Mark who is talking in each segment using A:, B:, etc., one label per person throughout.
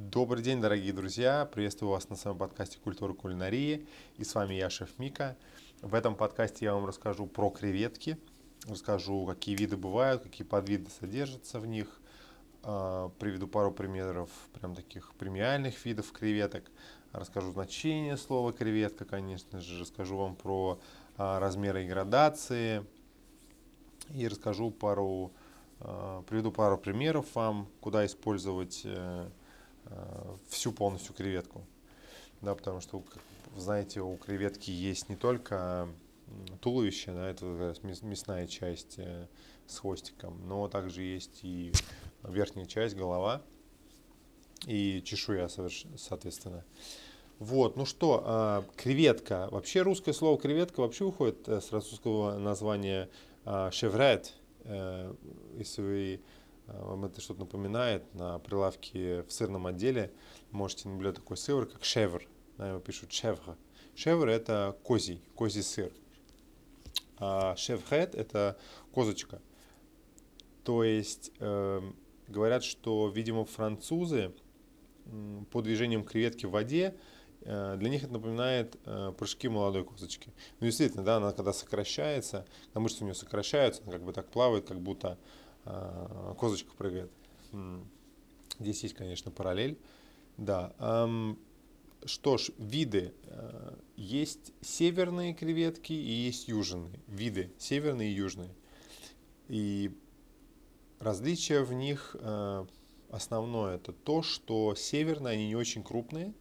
A: Добрый день, дорогие друзья! Приветствую вас на своем подкасте «Культура кулинарии». И с вами я, шеф Мика. В этом подкасте я вам расскажу про креветки, расскажу, какие виды бывают, какие подвиды содержатся в них, а, приведу пару примеров прям таких премиальных видов креветок, расскажу значение слова креветка, конечно же, расскажу вам про а, размеры и градации и расскажу пару, а, приведу пару примеров вам, куда использовать э, всю полностью креветку. Да, потому что, знаете, у креветки есть не только туловище, да, это мясная часть э, с хвостиком, но также есть и верхняя часть, голова и чешуя, соответственно. Вот, ну что, а, креветка. Вообще русское слово креветка вообще выходит э, с французского названия шеврет. Если вы Э, вам это что-то напоминает, на прилавке в сырном отделе можете наблюдать такой сыр, как шевр. Да, его пишут шевр. Шевр – это козий, козий сыр. А шевхет – это козочка. То есть э, говорят, что, видимо, французы э, по движением креветки в воде э, для них это напоминает э, прыжки молодой козочки. Ну, действительно, да, она когда сокращается, когда мышцы у нее сокращаются, она как бы так плавает, как будто козочка прыгает. Здесь есть, конечно, параллель. Да. Что ж, виды. А, есть северные креветки и есть южные. Виды северные и южные. И различие в них а, основное это то, что северные, они не очень крупные.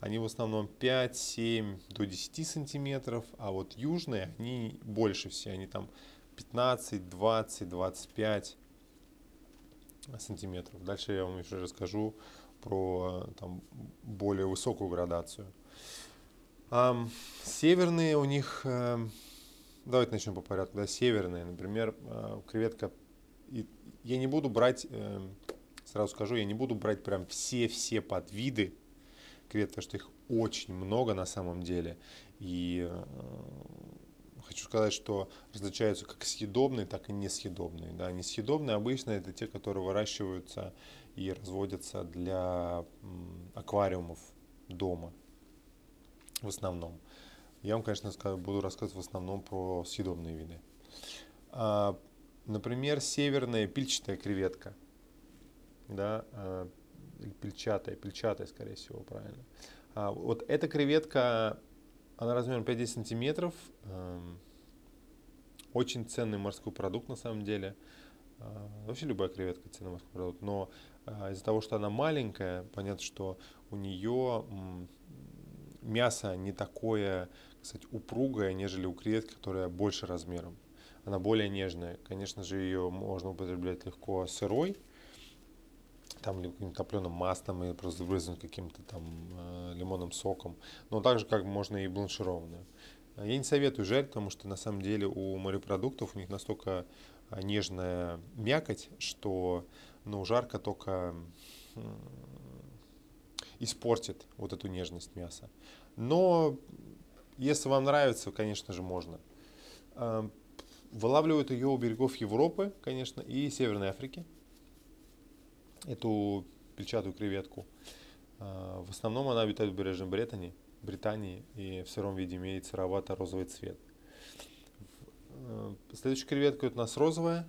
A: Они в основном 5, 7 до 10 сантиметров, а вот южные, они больше все, они там 15, 20, 25 сантиметров. Дальше я вам еще расскажу про там, более высокую градацию. А, северные у них, а, давайте начнем по порядку. Да, северные, например, а, креветка. Я не буду брать, сразу скажу, я не буду брать прям все-все подвиды креветок, потому что их очень много на самом деле. И хочу сказать, что различаются как съедобные, так и несъедобные. Да, несъедобные обычно это те, которые выращиваются и разводятся для аквариумов дома в основном. Я вам, конечно, буду рассказывать в основном про съедобные виды. А, например, северная пильчатая креветка. Да, а, пильчатая, пильчатая, скорее всего, правильно. А, вот эта креветка она размером 5-10 сантиметров. Эм, очень ценный морской продукт на самом деле. Э, вообще любая креветка ценный морской продукт. Но э, из-за того, что она маленькая, понятно, что у нее мясо не такое, кстати, упругое, нежели у креветки, которая больше размером. Она более нежная. Конечно же, ее можно употреблять легко сырой, там либо каким-то топленым маслом или просто брызнуть каким-то там э, лимонным соком. Но также как можно и бланшированную. Я не советую жарить, потому что на самом деле у морепродуктов у них настолько э, нежная мякоть, что ну, жарка только испортит вот эту нежность мяса. Но если вам нравится, конечно же, можно. Э, вылавливают ее у берегов Европы, конечно, и Северной Африки эту пельчатую креветку. А, в основном она обитает в побережьем Британии, Британии и в сыром виде имеет серовато-розовый цвет. Э, следующая креветка у нас розовая.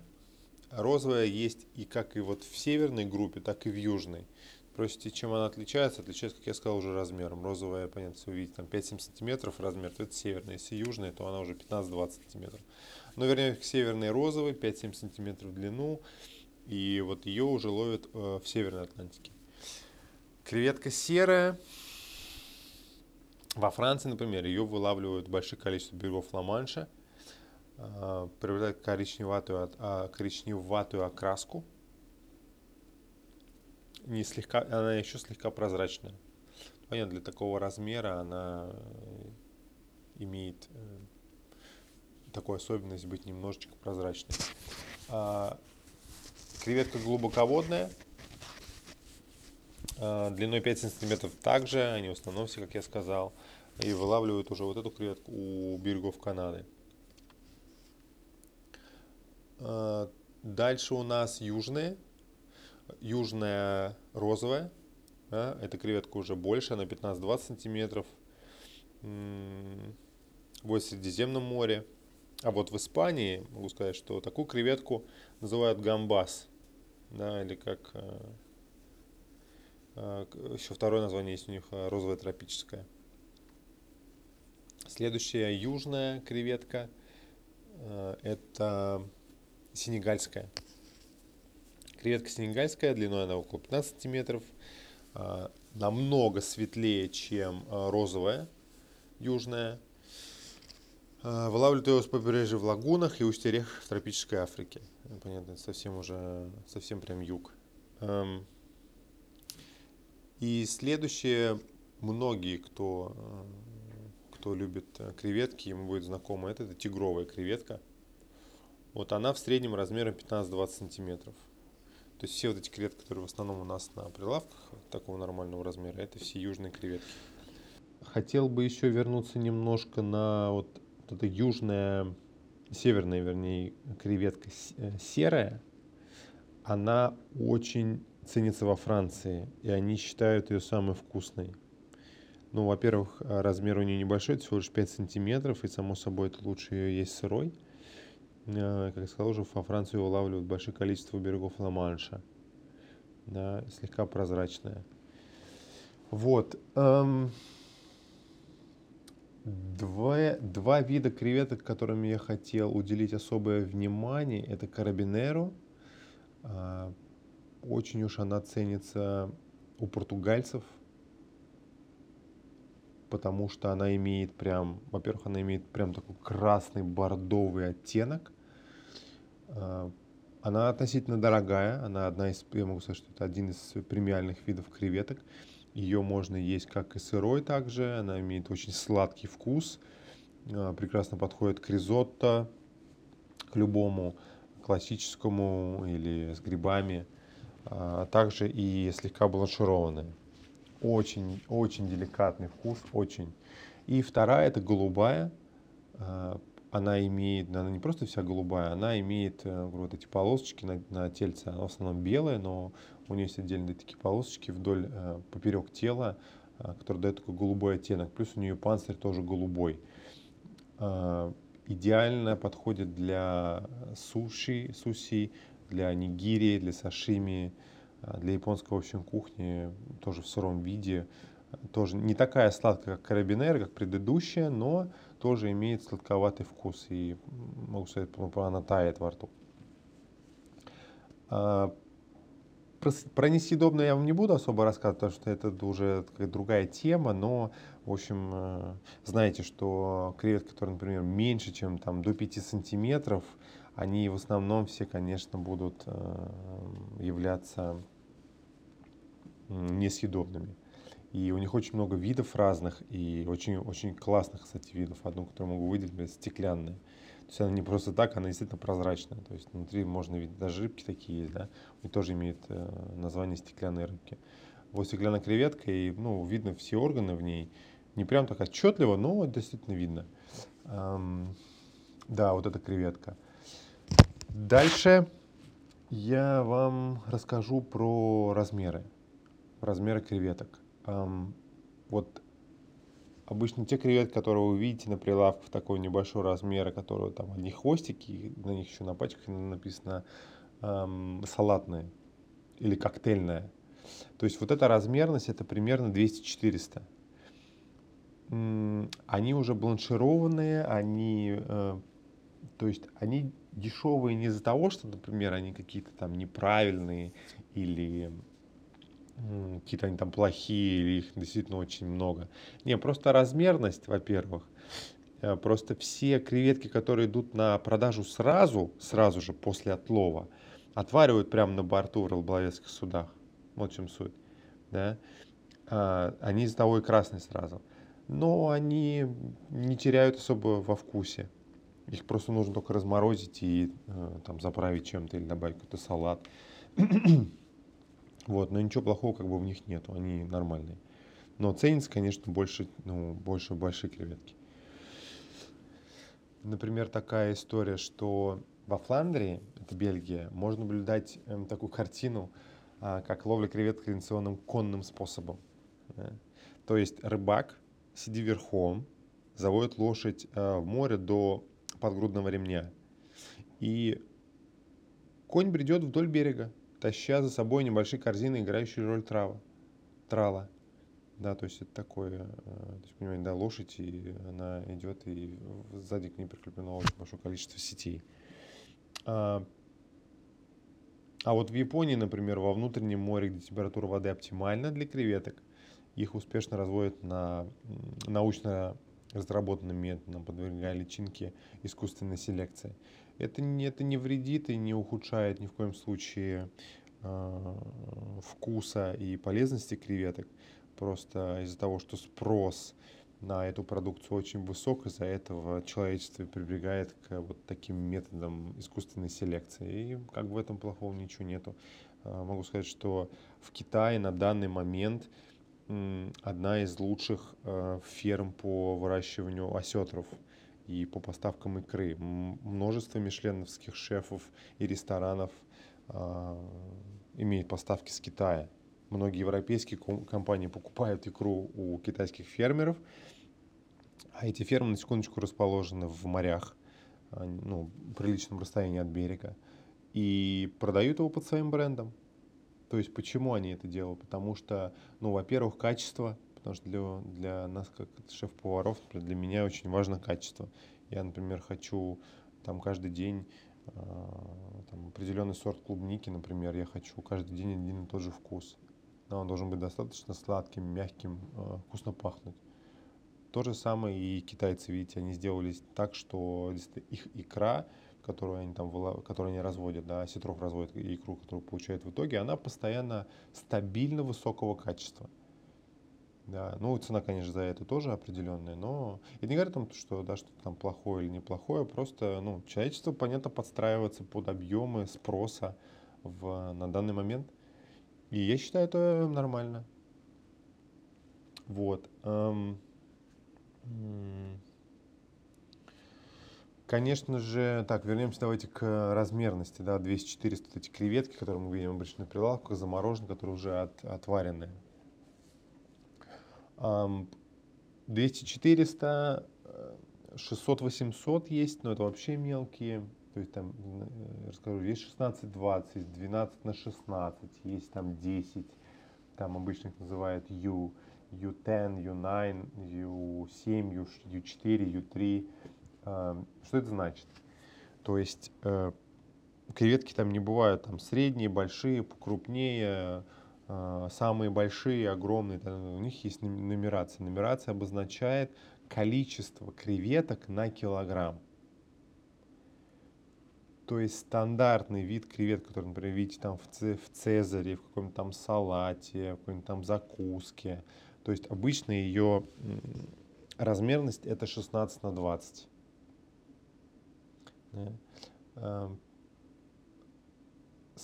A: Розовая есть и как и вот в северной группе, так и в южной. Спросите, чем она отличается? Отличается, как я сказал, уже размером. Розовая, понятно, если увидите, там 5-7 сантиметров размер, то это северная. Если южная, то она уже 15-20 сантиметров. Но вернее, северная розовый, 5-7 сантиметров в длину. И вот ее уже ловят э, в Северной Атлантике. Креветка серая. Во Франции, например, ее вылавливают в больших количествах берегов Ла-Манша. Э, приобретает коричневатую, а, коричневатую окраску. Не слегка, она еще слегка прозрачная. Понятно, для такого размера она э, имеет такую особенность быть немножечко прозрачной. Креветка глубоководная, а, длиной 5 сантиметров также, они в как я сказал, и вылавливают уже вот эту креветку у берегов Канады. А, дальше у нас южные, южная розовая, Да? Эта креветка уже больше, она 15-20 сантиметров. В Средиземном море. А вот в Испании, могу сказать, что такую креветку называют гамбас. Да, или как... Э, э, Еще второе название есть у них э, розовая тропическая. Следующая южная креветка – это сенегальская. Креветка сенегальская, длиной она около 15 сантиметров, намного светлее, чем розовая южная. Вылавливают ее с побережья в лагунах и устье рек в тропической Африке. Понятно, это совсем уже, совсем прям юг. И следующее, многие, кто кто любит э, креветки, ему будет знакомо это, это тигровая креветка. Вот она в среднем размером 15-20 сантиметров. То есть все вот эти креветки, которые в основном у нас на прилавках такого нормального размера, это все южные креветки. Хотел бы еще вернуться немножко на вот, это южная, северная, вернее, креветка э, серая. Она очень ценится во Франции, и они считают ее самой вкусной. Ну, во-первых, а, размер у нее небольшой, всего лишь 5 сантиметров, и, само собой, это лучше ее есть сырой. А, как я сказал, уже во Франции ее вылавливают большое количество берегов Ла-Манша. Да, слегка прозрачная. Вот. Эм, два, два вида креветок, которым я хотел уделить особое внимание, это карабинеру. Э, очень уж она ценится у португальцев – потому что она имеет прям, во-первых, она имеет прям такой красный бордовый оттенок. А, она относительно дорогая, она одна из, я могу сказать, что это один из премиальных видов креветок. Ее можно есть как и сырой также, она имеет очень сладкий вкус, а, прекрасно подходит к ризотто, к любому классическому или с грибами, а также и слегка бланшированная. Очень, очень деликатный вкус, очень. И вторая это голубая. Она имеет, она не просто вся голубая, она имеет э, вот эти полосочки на, на тельце. Она в основном белая, но у нее есть отдельные такие полосочки вдоль, э, поперек тела, а, которые дают такой голубой оттенок. Плюс у нее панцирь тоже голубой. Идеально подходит для суши, суси, для нигири, для сашими, для японской, в общем, кухни тоже в сыром виде. Тоже не такая сладкая, как карабинер, как предыдущая, но тоже имеет сладковатый вкус и, могу сказать, она тает во рту. А, про, про несъедобное я вам не буду особо рассказывать, потому что это уже другая тема, но, в общем, э, знаете, что креветки, которые, например, меньше, чем там до 5 сантиметров, они в основном все, конечно, будут э, являться несъедобными. И у них очень много видов разных и очень, очень классных, кстати, видов. Одну, которую могу выделить, это стеклянная. То есть она не просто так, она действительно прозрачная. То есть внутри можно видеть, даже рыбки такие есть, да, они тоже имеют э, название стеклянные рыбки. Вот стеклянная креветка, и, ну, видно все органы в ней. Не прям так отчетливо, но действительно видно. Эм, да, вот эта креветка. Дальше я вам расскажу про размеры размеры креветок. Вот обычно те креветки, которые вы видите на прилавках такой небольшой размера, которые там одни хвостики, на них еще на пачках написано эм, салатные или коктейльная. То есть вот эта размерность это примерно 200-400. Они уже бланшированные, они, э, то есть они дешевые не из-за того, что, например, они какие-то там неправильные или какие-то они там плохие или их действительно очень много. Не, просто размерность, во-первых. Э, просто все креветки, которые идут на продажу сразу, сразу же после отлова, отваривают прямо на борту в рыболовецких судах. Вот в чем суть. Да? А, они из того и красные сразу. Но они не теряют особо во вкусе. Их просто нужно только разморозить и э, там заправить чем-то или добавить какой-то салат. Вот, но ничего плохого как бы в них нету, они нормальные. Но ценится, конечно, больше, ну, больше большие креветки. Например, такая история, что во Фландрии, это Бельгия, можно наблюдать эм, такую картину. а, как ловля креветок традиционным конным способом. Да? То есть рыбак, сидя верхом, заводит лошадь а, в море до подгрудного ремня. И конь бредет вдоль берега, таща за собой небольшие корзины, играющие роль трава, трала. Да, то есть это такое, э, то есть, понимаете, да, лошадь, и она идет, и сзади к ней прикреплено очень большое количество сетей. А, а вот в Японии, например, во внутреннем море, где температура воды оптимальна для креветок, их успешно разводят на научно разработанным методом, подвергая личинке искусственной селекции. Это не, это не вредит и не ухудшает ни в коем случае э, вкуса и полезности креветок. Просто из-за того, что спрос на эту продукцию очень высок, из-за этого человечество прибегает к вот таким методам искусственной селекции. И как в этом плохого ничего нету. Э, могу сказать, что в Китае на данный момент одна из лучших э, ферм по выращиванию осетров и по поставкам икры. Множество мишленовских шефов и ресторанов э, имеют поставки с Китая. Многие европейские компании покупают икру у китайских фермеров, а эти фермы, на секундочку, расположены в морях, а, ну, приличном расстоянии от берега, и продают его под своим брендом. То есть почему они это делают? Потому что, ну, во-первых, качество, потому что для, для нас, как шеф-поваров, для меня очень важно качество. Я, например, хочу там каждый день э, там, определенный сорт клубники, например, я хочу каждый день один и тот же вкус. Да, он должен быть достаточно сладким, мягким, э, вкусно пахнуть. То же самое и китайцы, видите, они сделали так, что их икра которую они там, которую они разводят, да, осетров разводят, икру, которую получают в итоге, она постоянно стабильно высокого качества. Да, ну, цена, конечно, за это тоже определенная, но это не говорит о том, что, да, что там плохое или неплохое, просто, ну, человечество, понятно, подстраивается под объемы спроса в, на данный момент. И я считаю, это нормально. Вот. Эм, Конечно же, так, вернемся давайте к размерности, да, 200-400 эти креветки, которые мы видим обычно на прилавках, замороженные, которые уже от, отваренные. 200-400, 600-800 э, есть, но это вообще мелкие. То есть там, я расскажу, есть 16-20, 12 на 16, есть там 10, там обычно их называют U, U10, U9, U7, U4, U3. Что это значит? То есть э, креветки там не бывают там средние, большие, покрупнее, э, самые большие, огромные. У них есть нумерация. Нумерация обозначает количество креветок на килограмм. То есть стандартный вид кревет, который, например, видите там в, в цезаре, в каком-то там салате, в какой-нибудь там закуске. То есть обычно ее размерность это 16 на 20. Да.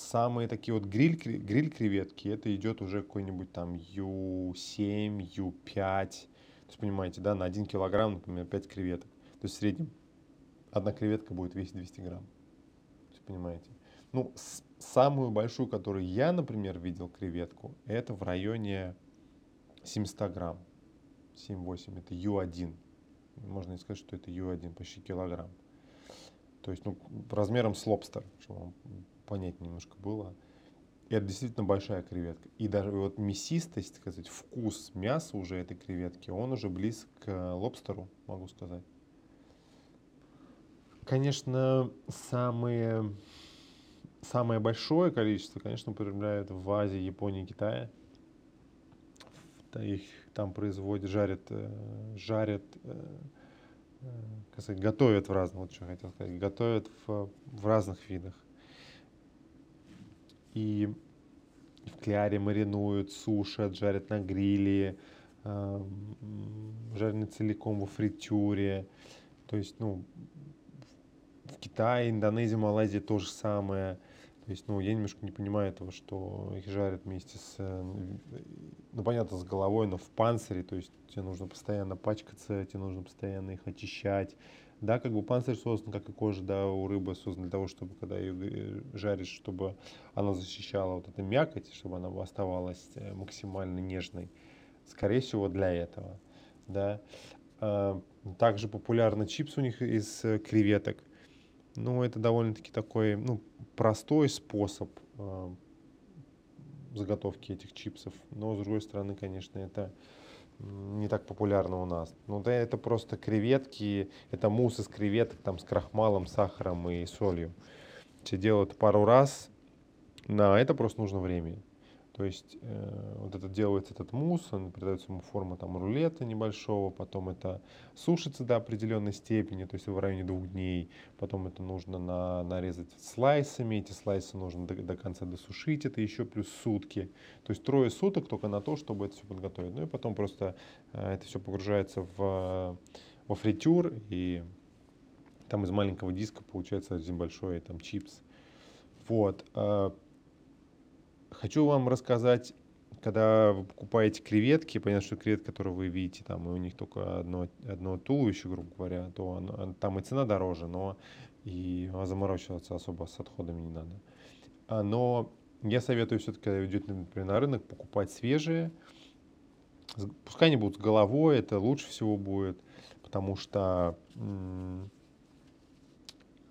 A: Самые такие вот гриль, гриль креветки, это идет уже какой-нибудь там Ю7, Ю5. То есть, понимаете, да, на 1 килограмм, например, 5 креветок. То есть в среднем одна креветка будет весить 200 грамм. То есть, понимаете. Ну, самую большую, которую я, например, видел креветку, это в районе 700 грамм. 7-8, это Ю1. Можно и сказать, что это Ю1, почти килограмм. То есть, ну, размером с лобстер, чтобы вам понять немножко было. Это действительно большая креветка. И даже вот мясистость, сказать, вкус мяса уже этой креветки, он уже близок к лобстеру, могу сказать. Конечно, самые, самое большое количество, конечно, употребляют в Азии, Японии, Китае. Их там производят, жарят, э, жарят э, сказать, готовят в разных, вот что хотел сказать, готовят в, в разных видах. И в кляре маринуют, сушат, жарят на гриле, э, жарены целиком во фритюре. То есть, ну, в Китае, Индонезии, Малайзии то же самое. То есть, ну, я немножко не понимаю этого, что их жарят вместе с, ну, понятно, с головой, но в панцире, то есть тебе нужно постоянно пачкаться, тебе нужно постоянно их очищать, Да, как бы панцирь создан, как и кожа, да, у рыбы создан для того, чтобы, когда ее э, жаришь, чтобы она защищала вот эту мякоть, чтобы она оставалась э, максимально нежной. Скорее всего, для этого, да. А, также популярны чипсы у них из э, креветок. Ну, это довольно-таки такой, ну, простой способ э, заготовки этих чипсов. Но, с другой стороны, конечно, это не так популярно у нас. Ну да, это просто креветки, это мусс из креветок там с крахмалом, сахаром и солью. Все делают пару раз, на это просто нужно время. То есть э, вот это делается этот мусс, он придается ему форма там рулета небольшого, потом это сушится до определенной степени, то есть в районе двух дней, потом это нужно на, нарезать слайсами, эти слайсы нужно до, до конца досушить, это еще плюс сутки. То есть трое суток только на то, чтобы это все подготовить. Ну и потом просто э, это все погружается в, во фритюр, и там из маленького диска получается один большой там чипс. Вот. Хочу вам рассказать, когда вы покупаете креветки, понятно, что креветки, которые вы видите, там, и у них только одно, одно туловище, грубо говоря, то оно, там и цена дороже, но и заморачиваться особо с отходами не надо. А, но я советую все-таки, когда идете, например, на рынок, покупать свежие. Пускай они будут с головой, это лучше всего будет, потому что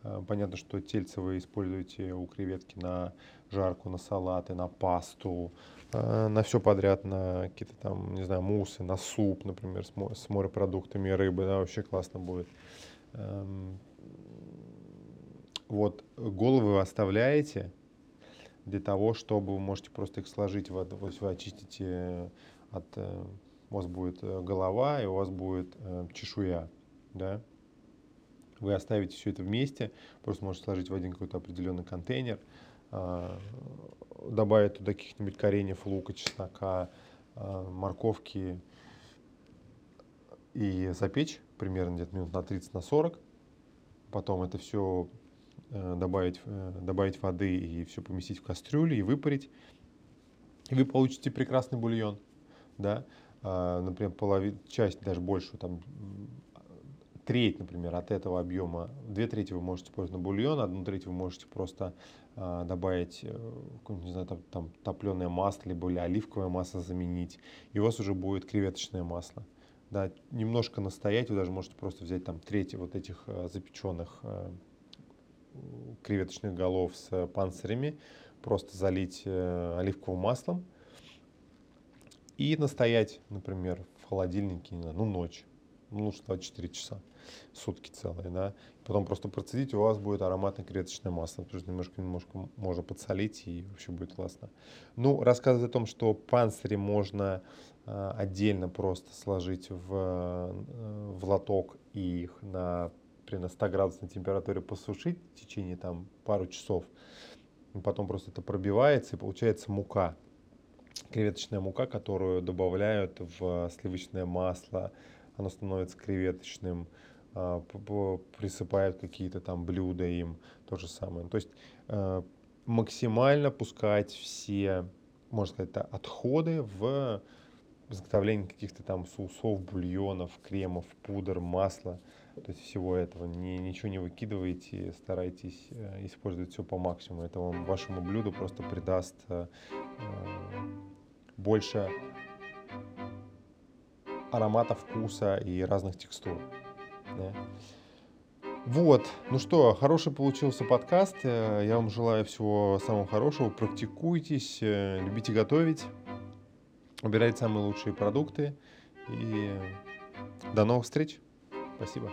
A: а, понятно, что тельце вы используете у креветки на жарку, на салаты, на пасту, а, на все подряд, на какие-то там, не знаю, мусы, на суп, например, с морепродуктами рыбы, да, вообще классно будет. Эм, вот головы вы оставляете для того, чтобы вы можете просто их сложить, вот, вы очистите от, э, у вас будет э, голова и у вас будет э, чешуя, да, вы оставите все это вместе, просто можете сложить в один какой-то определенный контейнер, добавить туда каких-нибудь кореньев, лука, чеснока, а, морковки и запечь примерно где-то минут на 30 на 40. Потом это все э, добавить, э, добавить воды и все поместить в кастрюлю и выпарить. И вы получите прекрасный бульон. Да? Например, половину, часть, даже больше, там, треть, например, от этого объема, две трети вы можете использовать на бульон, одну треть вы можете просто э, добавить, э, не знаю, там, там топленое масло, либо или оливковое масло заменить, и у вас уже будет креветочное масло. Да, немножко настоять, вы даже можете просто взять там треть вот этих э, запеченных э, креветочных голов с панцирями, просто залить э, оливковым маслом и настоять, например, в холодильнике, не знаю, ну, ночь ну, лучше 24 часа, сутки целые, да. Потом просто процедить, у вас будет ароматное креветочное масло, потому что немножко, немножко можно подсолить и вообще будет классно. Ну, рассказывать о том, что панцири можно э, отдельно просто сложить в, э, в лоток и их на, при 100 градусной температуре посушить в течение там пару часов. Потом просто это пробивается и получается мука. Креветочная мука, которую добавляют в сливочное масло, оно становится креветочным, а, присыпают какие-то там блюда им, то же самое. То есть а, максимально пускать все, можно сказать, отходы в изготовление каких-то там соусов, бульонов, кремов, пудр, масла, то есть всего этого. Не, ничего не выкидывайте, старайтесь э, использовать все по максимуму. Это вам вашему блюду просто придаст э, э, больше аромата, вкуса и разных текстур. Да. Вот, ну что, хороший получился подкаст. Э, я вам желаю всего самого хорошего. Практикуйтесь, э, любите готовить, выбирайте самые лучшие продукты. И до новых встреч. Спасибо.